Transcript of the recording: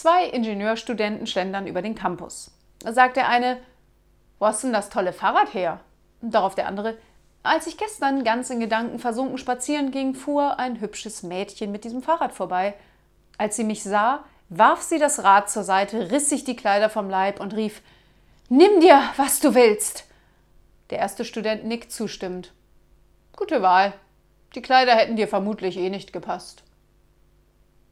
Zwei Ingenieurstudenten schlendern über den Campus. Da sagt der eine, wo hast denn das tolle Fahrrad her? Und darauf der andere, als ich gestern ganz in Gedanken versunken spazieren ging, fuhr ein hübsches Mädchen mit diesem Fahrrad vorbei. Als sie mich sah, warf sie das Rad zur Seite, riss sich die Kleider vom Leib und rief Nimm dir, was du willst. Der erste Student nickt zustimmend. Gute Wahl. Die Kleider hätten dir vermutlich eh nicht gepasst.